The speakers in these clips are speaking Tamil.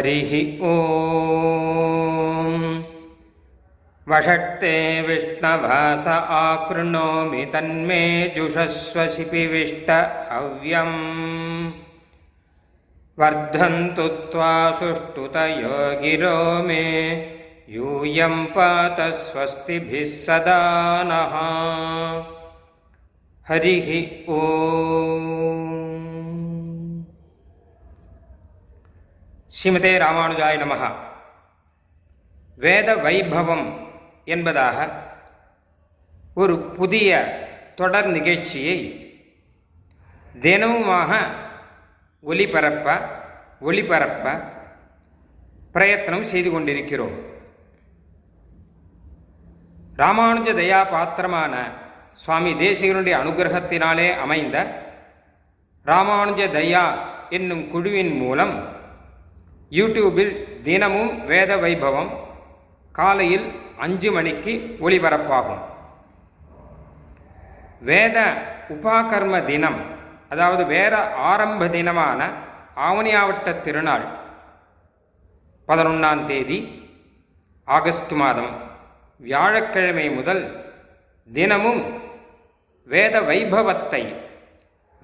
हरिः ॐ। वषट्ते विष्णवास आकृणोमि तन्मे जुषस्वशिपिविष्ट हव्यम्। वर्धन्तु त्वा सुष्ठुतयो गिरो मे यूयं पात स्वस्तिभिः सदा नः। हरिः ॐ ஸ்ரீமதே ராமானுஜாய நமகா வேத வைபவம் என்பதாக ஒரு புதிய தொடர் நிகழ்ச்சியை தினமுமாக ஒளிபரப்ப ஒளிபரப்ப பிரயத்தனம் செய்து கொண்டிருக்கிறோம். ராமானுஜ தயா பாத்திரமான சுவாமி தேசிகனுடைய அனுகிரகத்தினாலே அமைந்த ராமானுஜ தயா என்னும் குழுவின் மூலம் யூடியூபில் தினமும் வேத வைபவம் காலையில் அஞ்சு மணிக்கு ஒளிபரப்பாகும். வேத உபாகர்ம தினம் அதாவது வேத ஆரம்ப தினமான ஆவணியாவட்ட திருநாள் பதினொன்றாம் தேதி ஆகஸ்ட் மாதம் வியாழக்கிழமை முதல் தினமும் வேத வைபவத்தை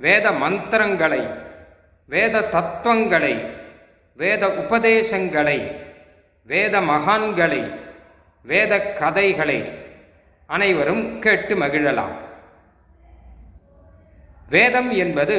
வேத மந்திரங்களை வேத தத்துவங்களை வேத உபதேசங்களை வேத மகான்களை வேத கதைகளை அனைவரும் கேட்டு மகிழலாம். வேதம் என்பது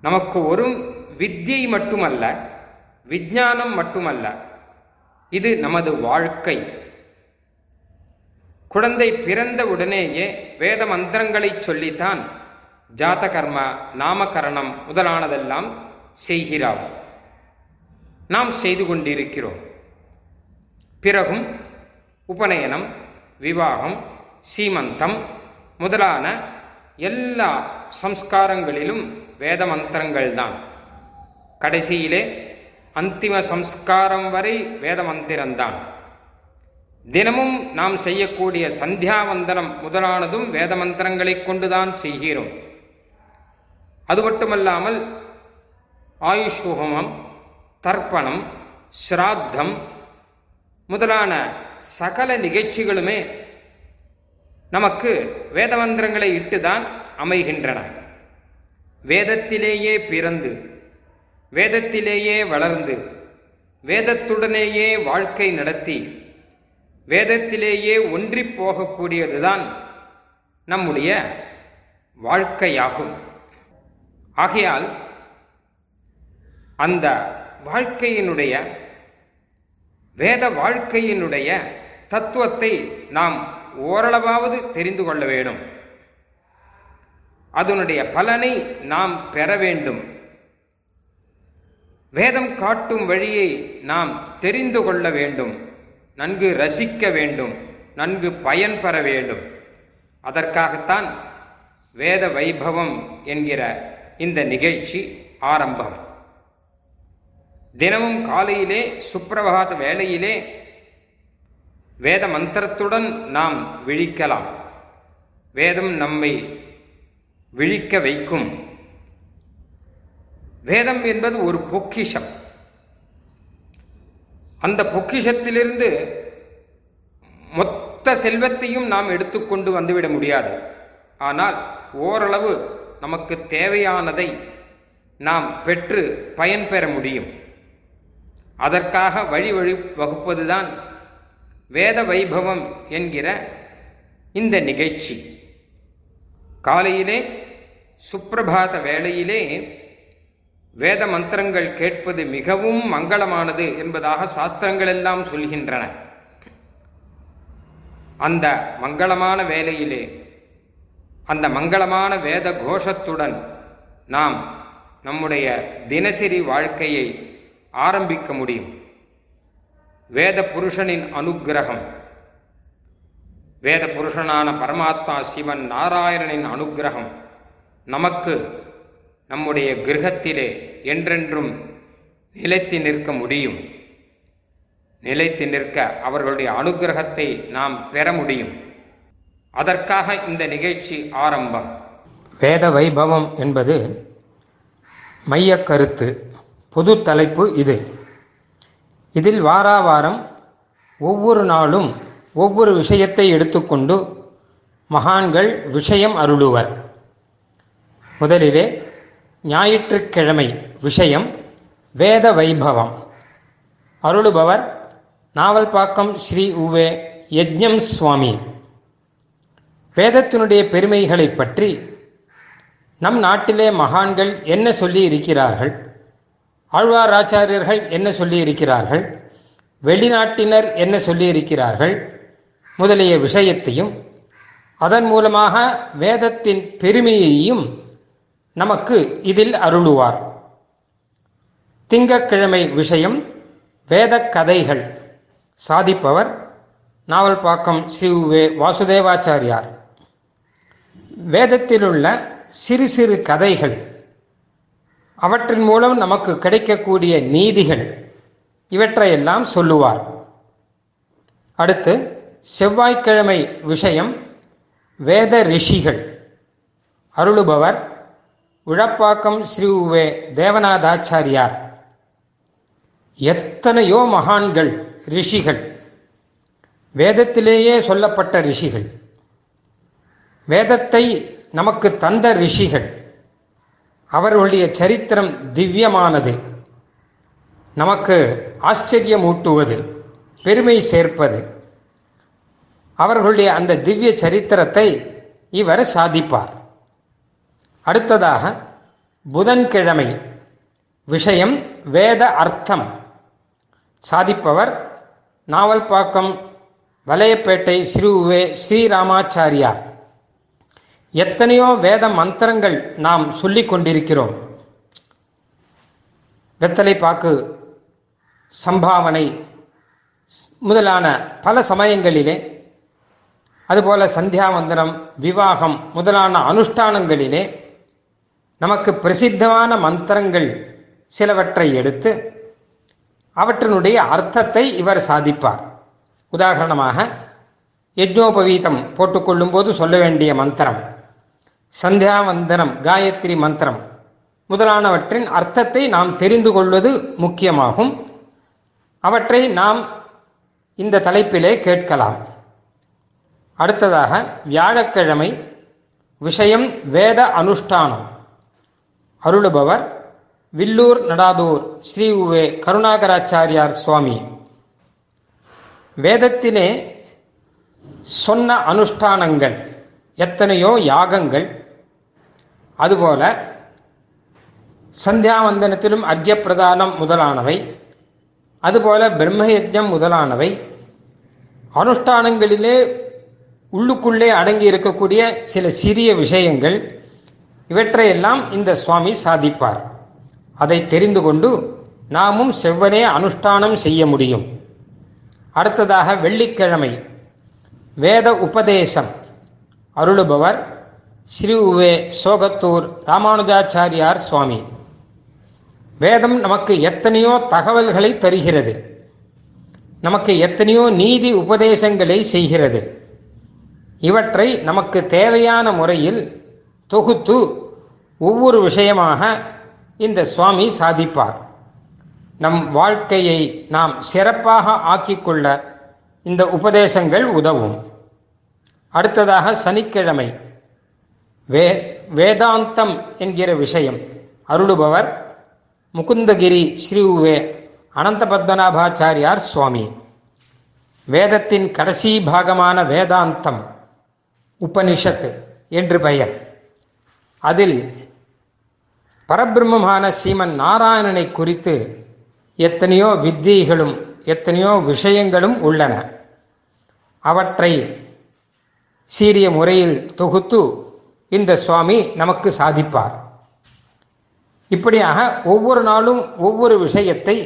நமக்கு ஒரு வித்தியை மட்டுமல்ல விஞ்ஞானம் மட்டுமல்ல இது நமது வாழ்க்கை. குழந்தை பிறந்த உடனேயே வேத மந்திரங்களை சொல்லித்தான் ஜாதகர்மா நாமகரணம் முதலானதெல்லாம் செய்கிறார். நாம் செய்து கொண்டிருக்கிறோம். பிறகும் உபநயனம் விவாகம் சீமந்தம் முதலான எல்லா சம்ஸ்காரங்களிலும் வேத மந்திரங்கள் தான் கடைசியிலே அந்திம சம்ஸ்காரம் வரை வேத மந்திரம்தான். தினமும் நாம் செய்யக்கூடிய சந்தியாவந்தனம் முதலானதும் வேத மந்திரங்களை கொண்டுதான் செய்கிறோம். அது மட்டுமல்லாமல் ஆயுஷ் ஹோமம் தர்ப்பணம் ஸ்ராத்தம் முதலான சகல நிகழ்ச்சிகளுமே நமக்கு வேதமந்திரங்களை இட்டுதான் அமைகின்றன. வேதத்திலேயே பிறந்து வேதத்திலேயே வளர்ந்து வேதத்துடனேயே வாழ்க்கை நடத்தி வேதத்திலேயே ஒன்றி போகக்கூடியதுதான் நம்முடைய வாழ்க்கையாகும். ஆகையால் அந்த வாழ்க்கையினுடைய வேத வாழ்க்கையினுடைய தத்துவத்தை நாம் ஓரளவாவது தெரிந்து கொள்ள வேண்டும். அதனுடைய பலனை நாம் பெற வேண்டும். வேதம் காட்டும் வழியை நாம் தெரிந்து கொள்ள வேண்டும். நன்கு ரசிக்க வேண்டும். நன்கு பயன் பெற வேண்டும். அதற்காகத்தான் வேத வைபவம் என்கிற இந்த நிகழ்ச்சி ஆரம்பம். தினமும் காலையிலே சுப்பிரபாத வேளையிலே வேத மந்திரத்துடன் நாம் விழிக்கலாம். வேதம் நம்மை விழிக்க வைக்கும். வேதம் என்பது ஒரு பொக்கிஷம். அந்த பொக்கிஷத்திலிருந்து மொத்த செல்வத்தையும் நாம் எடுத்துக்கொண்டு வந்துவிட முடியாது. ஆனால் ஓரளவு நமக்கு தேவையானதை நாம் பெற்று பயன் பெற முடியும். அதற்காக வழி வழி வகுப்பதுதான் வேத வைபவம் என்கிற இந்த நிகழ்ச்சி. காலையிலே சுப்பிரபாத வேளையிலே வேத மந்திரங்கள் கேட்பது மிகவும் மங்களமானது என்பதாக சாஸ்திரங்கள் எல்லாம் சொல்கின்றன. அந்த மங்களமான வேலையிலே அந்த மங்களமான வேத கோஷத்துடன் நாம் நம்முடைய தினசரி வாழ்க்கையை ஆரம்பிக்க முடியும். வேத புருஷனின் அனுக்கிரகம். வேத புருஷனான பரமாத்மா சிவன் நாராயணனின் அனுக்கிரகம். நமக்கு நம்முடைய கிரகத்திலே என்றென்றும் நிலைத்து நிற்க முடியும். நிலைத்து நிற்க அவர்களுடைய அனுக்கிரகத்தை நாம் பெற முடியும். அதற்காக இந்த நிகழ்ச்சி ஆரம்பம். வேத வைபவம் என்பது மைய கருத்து. பொது தலைப்பு இது. இதில் வாராவாரம் ஒவ்வொரு நாளும் ஒவ்வொரு விஷயத்தை எடுத்துக்கொண்டு மகான்கள் விஷயம் அருளுவர். முதலிலே ஞாயிற்றுக்கிழமை விஷயம் வேத வைபவம். அருளுபவர் நாவல்பாக்கம் ஸ்ரீ உவே யஜ்ஞம் சுவாமி. வேதத்தினுடைய பெருமைகளை பற்றி நம் நாட்டிலே மகான்கள் என்ன சொல்லி இருக்கிறார்கள் ஆழ்வார் ஆச்சாரியர்கள் என்ன சொல்லி இருக்கிறார்கள் வெளிநாட்டினர் என்ன சொல்லியிருக்கிறார்கள்? முதலிய விஷயத்தையும் அதன் மூலமாக வேதத்தின் பெருமையையும் நமக்கு இதில் அருளுவார். திங்கட்கிழமை விஷயம் வேத கதைகள் சாதிப்பவர் நாவல்பாக்கம் ஸ்ரீ உவே வாசுதேவாச்சாரியார். வேதத்திலுள்ள சிறு சிறு கதைகள் அவற்றின் மூலம் நமக்கு கிடைக்கக்கூடிய நீதிகள் இவற்றையெல்லாம் சொல்லுவார். அடுத்து செவ்வாய்க்கிழமை விஷயம் வேத ரிஷிகள். அருளுபவர் உழப்பாக்கம் ஸ்ரீ உவே தேவநாதாச்சாரியார். எத்தனையோ மகான்கள் ரிஷிகள். வேதத்திலேயே சொல்லப்பட்ட ரிஷிகள். வேதத்தை நமக்கு தந்த ரிஷிகள். அவர்களுடைய சரித்திரம் திவ்யமானது. நமக்கு ஆச்சரியமூட்டுவது பெருமை சேர்ப்பது. அவர்களுடைய அந்த திவ்ய சரித்திரத்தை இவர் சாதிப்பார். அடுத்ததாக புதன்கிழமை விஷயம் வேத அர்த்தம். சாதிப்பவர் நாவல்பாக்கம் வலையப்பேட்டை ஸ்ரீ உவே ஸ்ரீராமாச்சாரியார். எத்தனையோ வேத மந்திரங்கள் நாம் சொல்லிக் கொண்டிருக்கிறோம். வெத்தலை பாக்கு சம்பாவனை முதலான பல சமயங்களிலே அதுபோல சந்தியாவந்தனம் விவாகம் முதலான அனுஷ்டானங்களிலே நமக்கு பிரசித்தமான மந்திரங்கள் சிலவற்றை எடுத்து அவற்றினுடைய அர்த்தத்தை இவர் சாதிப்பார். உதாரணமாக யஜ்னோபவீதம் போட்டுக்கொள்ளும் போது சொல்ல வேண்டிய மந்திரம். சந்தியாவந்தனம் காயத்ரி மந்திரம் முதலானவற்றின் அர்த்தத்தை நாம் தெரிந்து கொள்வது முக்கியமாகும். அவற்றை நாம் இந்த தலைப்பிலே கேட்கலாம். அடுத்ததாக வியாழக்கிழமை விஷயம் வேத அனுஷ்டானம். அருளுபவர் வில்லூர் நடாதூர் ஸ்ரீ உவே கருணாகராச்சாரியார் சுவாமி. வேதத்திலே சொன்ன அனுஷ்டானங்கள் எத்தனையோ யாகங்கள். அதுபோல சந்தியாவந்தனத்திலும் அர்க்கிய பிரதானம் முதலானவை. அதுபோல பிரம்மயஜம் முதலானவை. அனுஷ்டானங்களிலே உள்ளுக்குள்ளே அடங்கி இருக்கக்கூடிய சில சிறிய விஷயங்கள். இவற்றையெல்லாம் இந்த சுவாமி சாதிப்பார். அதை தெரிந்து கொண்டு நாமும் செவ்வனே அனுஷ்டானம் செய்ய முடியும். அடுத்ததாக வெள்ளிக்கிழமை. வேத உபதேசம். அருளுபவர் ஸ்ரீ உவே சோகத்தூர் ராமானுஜாச்சாரியார் சுவாமி. வேதம் நமக்கு எத்தனையோ தகவல்களை தருகிறது. நமக்கு எத்தனையோ நீதி உபதேசங்களை செய்கிறது. இவற்றை நமக்கு தேவையான முறையில் தொகுத்து ஒவ்வொரு விஷயமாக இந்த சுவாமி சாதிப்பார். நம் வாழ்க்கையை நாம் சிறப்பாக ஆக்கிக்கொள்ள இந்த உபதேசங்கள் உதவும். அடுத்ததாக சனிக்கிழமை. வே வேதாந்தம் என்கிற விஷயம். அருளுபவர் முகுந்தகிரி ஸ்ரீ உவே அனந்த பத்மநாபாச்சாரியார் சுவாமி. வேதத்தின் கடைசி பாகமான வேதாந்தம் உபனிஷத்து என்று பெயர். அதில் பரபிரம்மமான சீமன் நாராயணனை குறித்து எத்தனையோ வித்தியைகளும் எத்தனையோ விஷயங்களும் உள்ளன. அவற்றை சீரிய முறையில் தொகுத்து இந்த சுவாமி நமக்கு சாதிப்பார். இப்படியாக ஒவ்வொரு நாளும் ஒவ்வொரு விஷயத்தை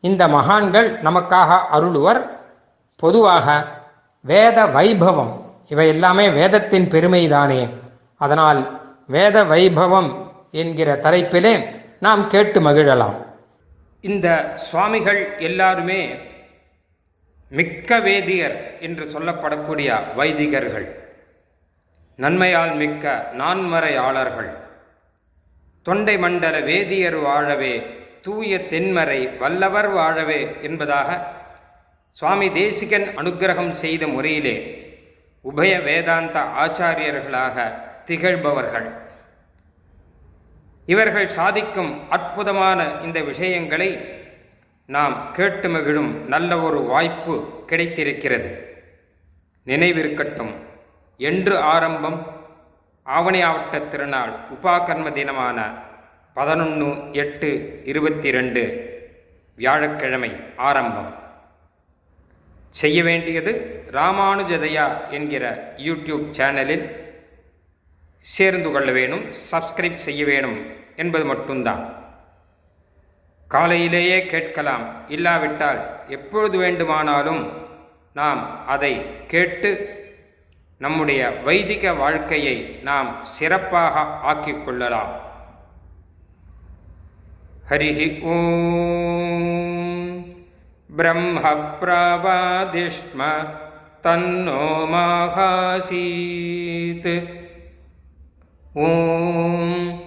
இந்த மகான்கள் நமக்காக அருளுவர். பொதுவாக வேத வைபவம் இவை எல்லாமே வேதத்தின் பெருமைதானே. அதனால் வேத வைபவம் என்கிற தலைப்பிலே நாம் கேட்டு மகிழலாம். இந்த சுவாமிகள் எல்லாருமே மிக்க வேதியர் என்று சொல்லப்படக்கூடிய வைதிகர்கள். நன்மையால் மிக்க நான்மறையாளர்கள். தொண்டை மண்டல வேதியர் வாழவே தூய தென்மறை வல்லவர் வாழவே என்பதாக சுவாமி தேசிகன் அனுக்கிரகம் செய்த முறையிலே உபய வேதாந்த ஆச்சாரியர்களாக திகழ்பவர்கள். இவர்கள் சாதிக்கும் அற்புதமான இந்த விஷயங்களை நாம் கேட்டு மகிழும் நல்ல ஒரு வாய்ப்பு கிடைத்திருக்கிறது. நினைவிருக்கட்டும். என்று ஆரம்பம் ஆவணி ஆவட்ட திருநாள் உபாகர்ம தினமான பதினொன்று எட்டு இருபத்தி ரெண்டு வியாழக்கிழமை ஆரம்பம். செய்ய வேண்டியது ராமானுஜதயா என்கிற யூடியூப் சேனலில் சேர்ந்து கொள்ள வேணும் சப்ஸ்கிரைப் செய்ய வேணும் என்பது மட்டும்தான். காலையிலேயே கேட்கலாம். இல்லாவிட்டால் எப்பொழுது வேண்டுமானாலும் நாம் அதை கேட்டு நம்முடைய வைதிக வாழ்க்கையை நாம் சிறப்பாக ஆக்கிக் கொள்ளலாம். ஹரிஹி ஓம். பிரம்ம பிரவாதிஷ்ம தன்னோ மாகாசீத்.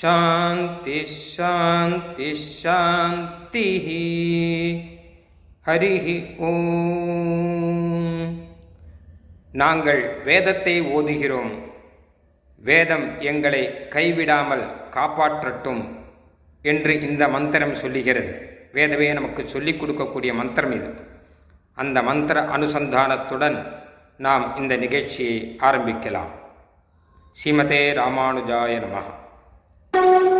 शान्ति சாந்தி சாந்தி சாந்தி ஹரிஹி ஓம் நாங்கள் வேதத்தை ஓதுகிறோம். வேதம் எங்களை கைவிடாமல் காப்பாற்றட்டும் என்று இந்த மந்திரம் சொல்லுகிறது. வேதமே நமக்கு சொல்லிக் கொடுக்கக்கூடிய மந்திரம் இது. அந்த மந்திர அனுசந்தானத்துடன் நாம் இந்த நிகழ்ச்சியை ஆரம்பிக்கலாம். ஸ்ரீமதே ராமானுஜாய நமகா Música